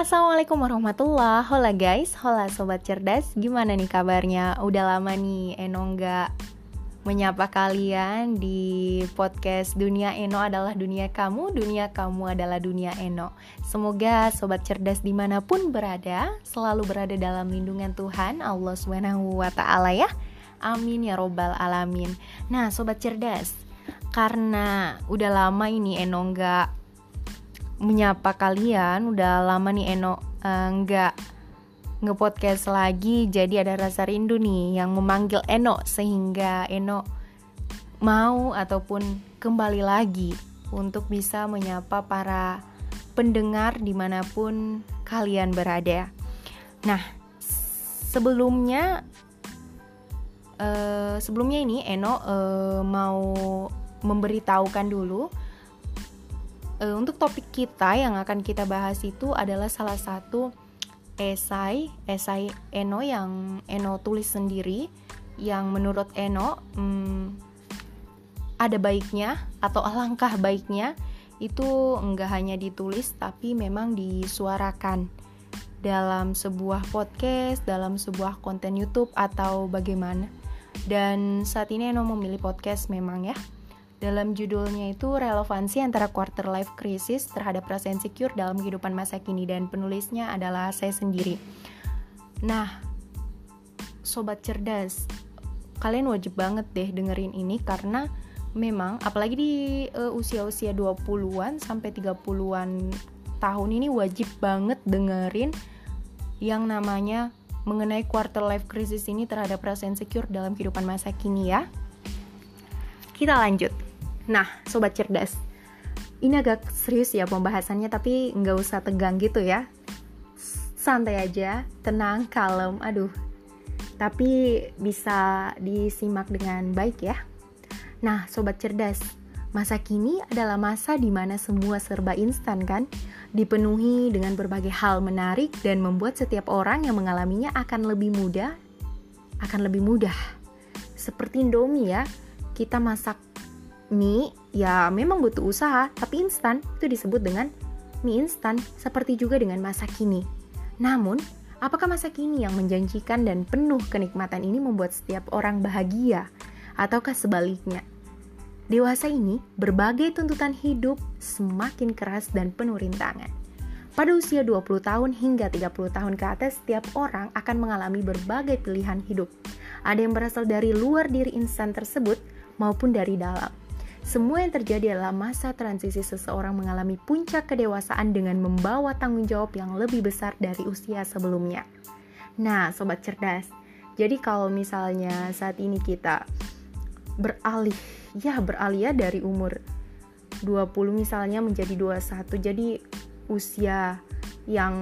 assalamualaikum warahmatullah Hola guys, hola sobat cerdas. Gimana nih kabarnya? Udah lama nih Eno nggak menyapa kalian di podcast Dunia Eno adalah dunia kamu Dunia kamu adalah dunia Eno. Semoga sobat cerdas di mana pun berada Selalu berada dalam lindungan Tuhan Allah ta'ala ya. Amin ya robbal alamin. Nah sobat cerdas Karena udah lama ini Eno nggak menyapa kalian udah lama nih Eno uh, nggak ngepodcast lagi jadi ada rasa rindu nih yang memanggil Eno sehingga Eno mau ataupun kembali lagi untuk bisa menyapa para pendengar di mana pun kalian berada. Nah sebelumnya uh, sebelumnya ini Eno uh, mau memberitahukan dulu uh, untuk topik kita yang akan kita bahas itu adalah salah satu esai esai Eno yang Eno tulis sendiri yang menurut Eno hmm, ada baiknya atau alangkah baiknya itu enggak hanya ditulis tapi memang disuarakan dalam sebuah podcast, dalam sebuah konten YouTube atau bagaimana. Dan saat ini Eno memilih podcast memang ya. Dalam judulnya itu relevansi antara quarter life crisis terhadap rasa insecure dalam kehidupan masa kini dan penulisnya adalah saya sendiri. Nah, sobat cerdas, kalian wajib banget deh dengerin ini karena memang apalagi di uh, usia-usia 20-an sampai 30-an tahun ini wajib banget dengerin yang namanya mengenai quarter life crisis ini terhadap rasa insecure dalam kehidupan masa kini ya. Kita lanjut. Nah, sobat cerdas, ini agak serius ya pembahasannya, tapi nggak usah tegang gitu ya. Santai aja, tenang, kalem, aduh. Tapi bisa disimak dengan baik ya. Nah, sobat cerdas, masa kini adalah masa di mana semua serba instan kan? Dipenuhi dengan berbagai hal menarik dan membuat setiap orang yang mengalaminya akan lebih mudah, akan lebih mudah. Seperti Indomie ya, kita masak mie ya memang butuh usaha, tapi instan itu disebut dengan mie instan, seperti juga dengan masa kini. Namun, apakah masa kini yang menjanjikan dan penuh kenikmatan ini membuat setiap orang bahagia, ataukah sebaliknya? Dewasa ini, berbagai tuntutan hidup semakin keras dan penuh rintangan. Pada usia 20 tahun hingga 30 tahun ke atas, setiap orang akan mengalami berbagai pilihan hidup. Ada yang berasal dari luar diri insan tersebut maupun dari dalam. Semua yang terjadi adalah masa transisi seseorang mengalami puncak kedewasaan dengan membawa tanggung jawab yang lebih besar dari usia sebelumnya. Nah, sobat cerdas, jadi kalau misalnya saat ini kita beralih, ya beralih ya dari umur 20 misalnya menjadi 21, jadi usia yang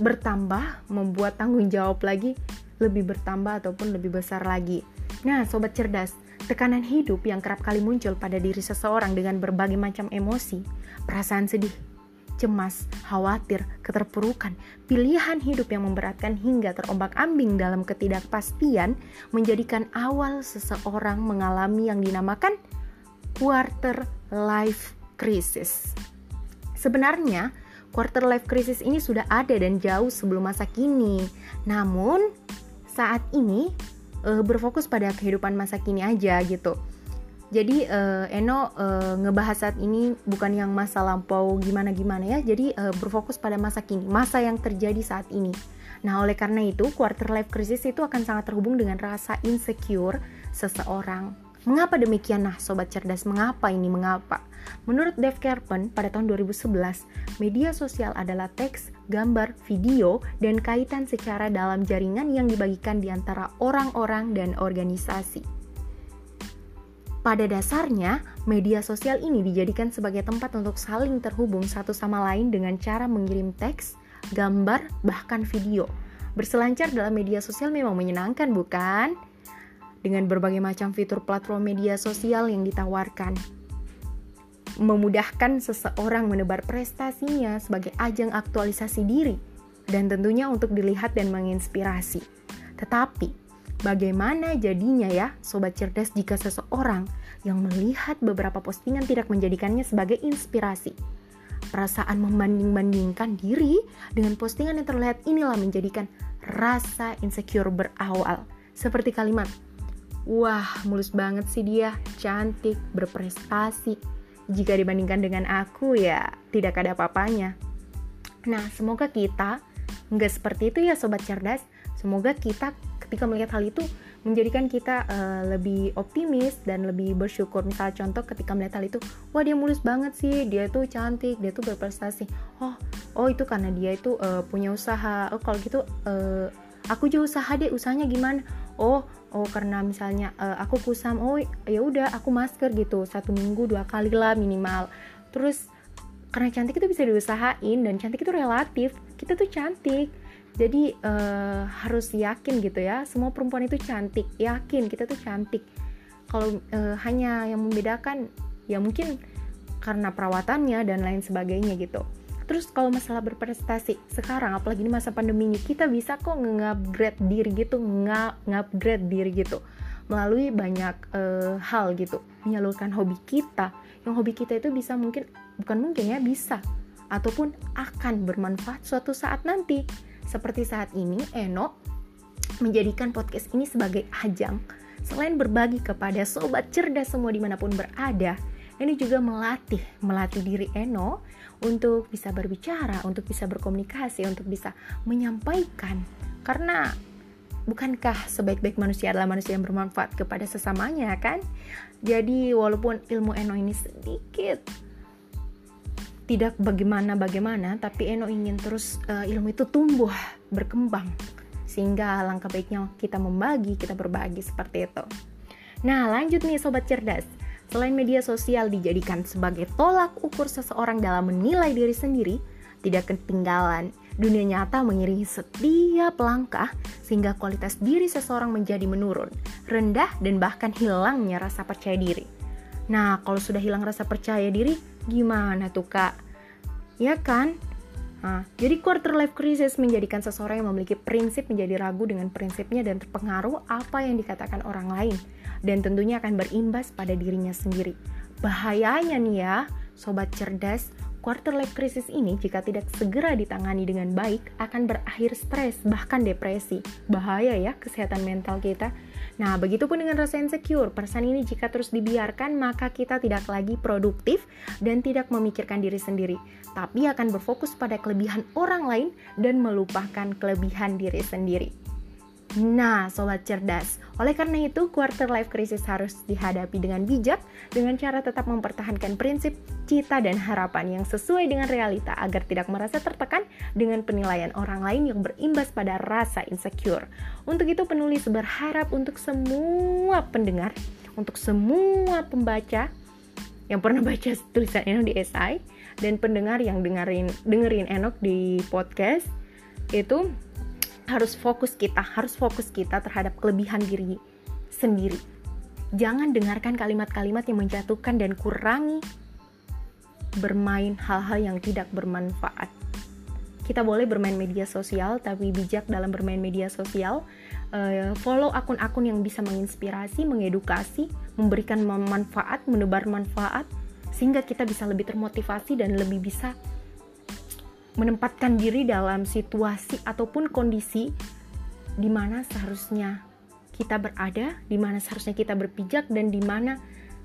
bertambah membuat tanggung jawab lagi lebih bertambah ataupun lebih besar lagi. Nah, sobat cerdas, Tekanan hidup yang kerap kali muncul pada diri seseorang dengan berbagai macam emosi, perasaan sedih, cemas, khawatir, keterpurukan, pilihan hidup yang memberatkan hingga terombak-ambing dalam ketidakpastian menjadikan awal seseorang mengalami yang dinamakan quarter life crisis. Sebenarnya, quarter life crisis ini sudah ada dan jauh sebelum masa kini. Namun, saat ini uh, berfokus pada kehidupan masa kini aja gitu. Jadi uh, Eno uh, ngebahas saat ini bukan yang masa lampau gimana-gimana ya. Jadi uh, berfokus pada masa kini, masa yang terjadi saat ini. Nah, oleh karena itu, quarter life crisis itu akan sangat terhubung dengan rasa insecure seseorang. Mengapa demikian? Nah, sobat cerdas, mengapa ini? Mengapa? Menurut Dave Kerpen, pada tahun 2011, media sosial adalah teks, gambar, video, dan kaitan secara dalam jaringan yang dibagikan di antara orang-orang dan organisasi. Pada dasarnya, media sosial ini dijadikan sebagai tempat untuk saling terhubung satu sama lain dengan cara mengirim teks, gambar, bahkan video. Berselancar dalam media sosial memang menyenangkan, bukan? Dengan berbagai macam fitur platform media sosial yang ditawarkan, memudahkan seseorang menebar prestasinya sebagai ajang aktualisasi diri dan tentunya untuk dilihat dan menginspirasi. Tetapi, bagaimana jadinya ya sobat cerdas jika seseorang yang melihat beberapa postingan tidak menjadikannya sebagai inspirasi? perasaan membanding-bandingkan diri dengan postingan yang terlihat inilah menjadikan rasa insecure berawal. Seperti kalimat, wah mulus banget sih dia, cantik, berprestasi. Jika dibandingkan dengan aku ya tidak ada apa-apanya. Nah, semoga kita nggak seperti itu ya sobat cerdas. Semoga kita ketika melihat hal itu menjadikan kita uh, lebih optimis dan lebih bersyukur. Misal contoh ketika melihat hal itu, wah dia mulus banget sih, dia tuh cantik, dia tuh berprestasi. Oh, oh itu karena dia itu uh, punya usaha. Oh kalau gitu uh, aku juga usaha deh, usahanya gimana? Oh, oh karena misalnya uh, aku kusam, oh ya udah aku masker gitu satu minggu dua kali lah minimal. Terus karena cantik itu bisa diusahain dan cantik itu relatif. Kita tuh cantik jadi uh, harus yakin gitu ya semua perempuan itu cantik yakin kita tuh cantik kalau uh, hanya yang membedakan ya mungkin karena perawatannya dan lain sebagainya gitu terus kalau masalah berprestasi sekarang apalagi di masa pandemi ini kita bisa kok nge-upgrade diri gitu nge-upgrade diri gitu. Melalui banyak uh, hal gitu. Menyalurkan hobi kita. Yang hobi kita itu bisa mungkin bukan mungkin ya bisa. Ataupun akan bermanfaat suatu saat nanti. Seperti saat ini, Eno menjadikan podcast ini sebagai ajang. Selain berbagi kepada sobat cerdas semua di mana pun berada, ini juga melatih, melatih diri Eno untuk bisa berbicara, untuk bisa berkomunikasi, untuk bisa menyampaikan. Karena bukankah sebaik-baik manusia adalah manusia yang bermanfaat kepada sesamanya kan? Jadi walaupun ilmu Eno ini sedikit tidak bagaimana-bagaimana, tapi Eno ingin terus uh, ilmu itu tumbuh, berkembang. Sehingga langkah baiknya kita membagi, kita berbagi seperti itu. Nah, lanjut nih sobat cerdas. Selain media sosial dijadikan sebagai tolak ukur seseorang dalam menilai diri sendiri, tidak ketinggalan dunia nyata mengiringi setiap langkah sehingga kualitas diri seseorang menjadi menurun, rendah dan bahkan hilangnya rasa percaya diri. Nah, kalau sudah hilang rasa percaya diri, Gimana tuh kak? Ya kan? Nah, jadi quarter life crisis menjadikan seseorang yang memiliki prinsip menjadi ragu dengan prinsipnya dan terpengaruh apa yang dikatakan orang lain. Dan tentunya akan berimbas pada dirinya sendiri. Bahayanya nih ya, sobat cerdas, quarter life crisis ini jika tidak segera ditangani dengan baik akan berakhir stres bahkan depresi. Bahaya ya kesehatan mental kita. Nah, begitupun dengan rasa insecure. Perasaan ini jika terus dibiarkan, maka kita tidak lagi produktif dan tidak memikirkan diri sendiri, tapi akan berfokus pada kelebihan orang lain dan melupakan kelebihan diri sendiri. Nah, sobat cerdas, oleh karena itu quarter life crisis harus dihadapi dengan bijak dengan cara tetap mempertahankan prinsip, cita dan harapan yang sesuai dengan realita agar tidak merasa tertekan dengan penilaian orang lain yang berimbas pada rasa insecure. Untuk itu penulis berharap untuk semua pendengar, untuk semua pembaca yang pernah baca tulisan Enok di SI dan pendengar yang dengerin dengerin Enok di podcast itu harus fokus kita, harus fokus kita terhadap kelebihan diri sendiri. Jangan dengarkan kalimat-kalimat yang menjatuhkan dan kurangi bermain hal-hal yang tidak bermanfaat. Kita boleh bermain media sosial, tapi bijak dalam bermain media sosial. Uh, follow akun-akun yang bisa menginspirasi, mengedukasi, memberikan manfaat, menebar manfaat, sehingga kita bisa lebih termotivasi dan lebih bisa menempatkan diri dalam situasi ataupun kondisi di mana seharusnya kita berada, di mana seharusnya kita berpijak dan di mana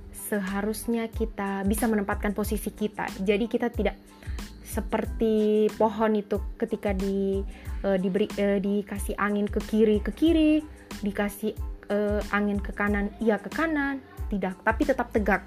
seharusnya kita bisa menempatkan posisi kita. Jadi kita tidak seperti pohon itu ketika di uh, diberi uh, dikasih angin ke kiri ke kiri, dikasih uh, angin ke kanan, iya ke kanan, tidak, tapi tetap tegak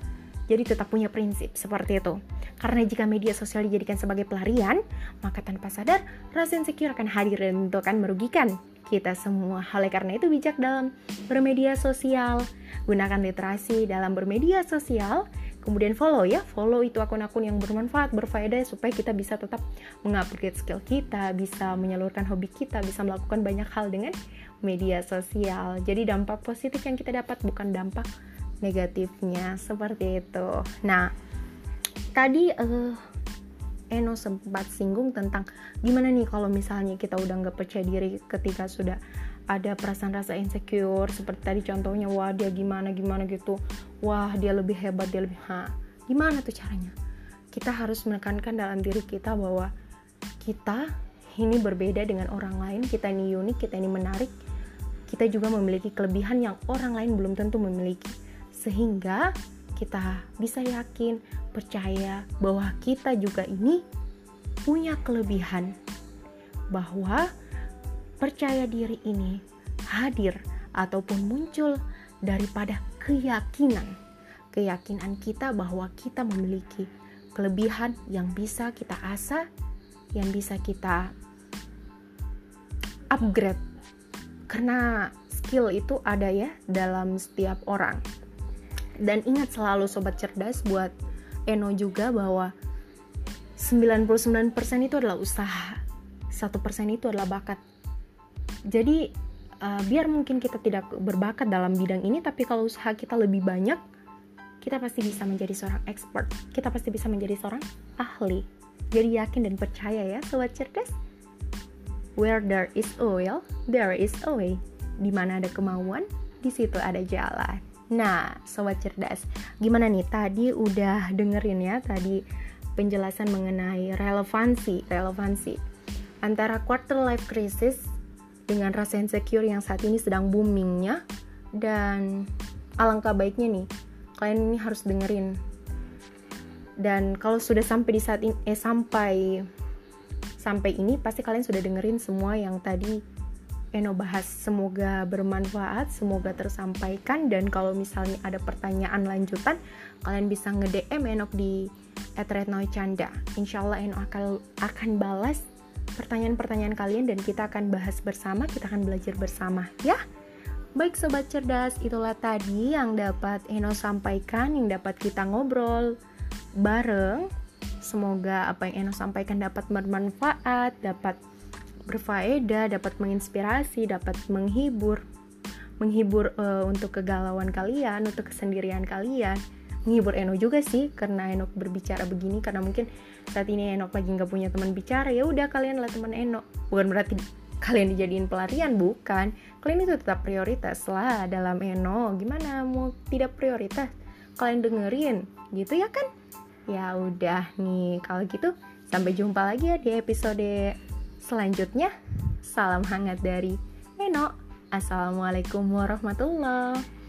jadi tetap punya prinsip seperti itu. Karena jika media sosial dijadikan sebagai pelarian, maka tanpa sadar rasa insecure akan hadir dan itu akan merugikan kita semua. Oleh karena itu bijak dalam bermedia sosial, gunakan literasi dalam bermedia sosial, kemudian follow ya, follow itu akun-akun yang bermanfaat, berfaedah supaya kita bisa tetap mengupgrade skill kita, bisa menyalurkan hobi kita, bisa melakukan banyak hal dengan media sosial. Jadi dampak positif yang kita dapat bukan dampak negatifnya seperti itu. Nah, tadi uh, Eno sempat singgung tentang gimana nih kalau misalnya kita udah nggak percaya diri ketika sudah ada perasaan rasa insecure seperti tadi contohnya wah dia gimana gimana gitu wah dia lebih hebat dia lebih ha gimana tuh caranya kita harus menekankan dalam diri kita bahwa kita ini berbeda dengan orang lain, kita ini unik, kita ini menarik, kita juga memiliki kelebihan yang orang lain belum tentu memiliki. Sehingga kita bisa yakin, percaya bahwa kita juga ini punya kelebihan. Bahwa percaya diri ini hadir ataupun muncul daripada keyakinan. Keyakinan kita bahwa kita memiliki kelebihan yang bisa kita asah, yang bisa kita upgrade. Karena skill itu ada ya dalam setiap orang. Dan ingat selalu sobat cerdas buat Eno juga bahwa 99% itu adalah usaha. 1% itu adalah bakat. Jadi uh, biar mungkin kita tidak berbakat dalam bidang ini tapi kalau usaha kita lebih banyak kita pasti bisa menjadi seorang expert. Kita pasti bisa menjadi seorang ahli. Jadi yakin dan percaya ya, sobat cerdas. Where there is will, there is a way. Di mana ada kemauan, di situ ada jalan. Nah, sobat cerdas, gimana nih? Tadi udah dengerin ya tadi penjelasan mengenai relevansi, relevansi antara quarter life crisis dengan rasa insecure yang saat ini sedang boomingnya dan alangkah baiknya nih kalian ini harus dengerin dan kalau sudah sampai di saat ini eh sampai sampai ini pasti kalian sudah dengerin semua yang tadi Eno bahas. Semoga bermanfaat semoga tersampaikan. Dan kalau misalnya ada pertanyaan lanjutan kalian bisa nge-DM Enok di @retnoicanda. Insyaallah Eno akan akan balas pertanyaan-pertanyaan kalian dan kita akan bahas bersama kita akan belajar bersama ya. Baik sobat cerdas, itulah tadi yang dapat Eno sampaikan, yang dapat kita ngobrol bareng. Semoga apa yang Eno sampaikan dapat bermanfaat, dapat berfaedah, dapat menginspirasi, dapat menghibur, menghibur uh, untuk kegalauan kalian, untuk kesendirian kalian, menghibur Eno juga sih karena Eno berbicara begini karena mungkin saat ini Eno lagi nggak punya teman bicara ya udah kalian lah teman Eno bukan berarti kalian dijadiin pelarian bukan. Kalian itu tetap prioritas lah dalam Eno gimana mau tidak prioritas? Kalian dengerin gitu ya kan? Ya udah nih kalau gitu sampai jumpa lagi ya di episode selanjutnya salam hangat dari Eno. Assalamualaikum warahmatullahi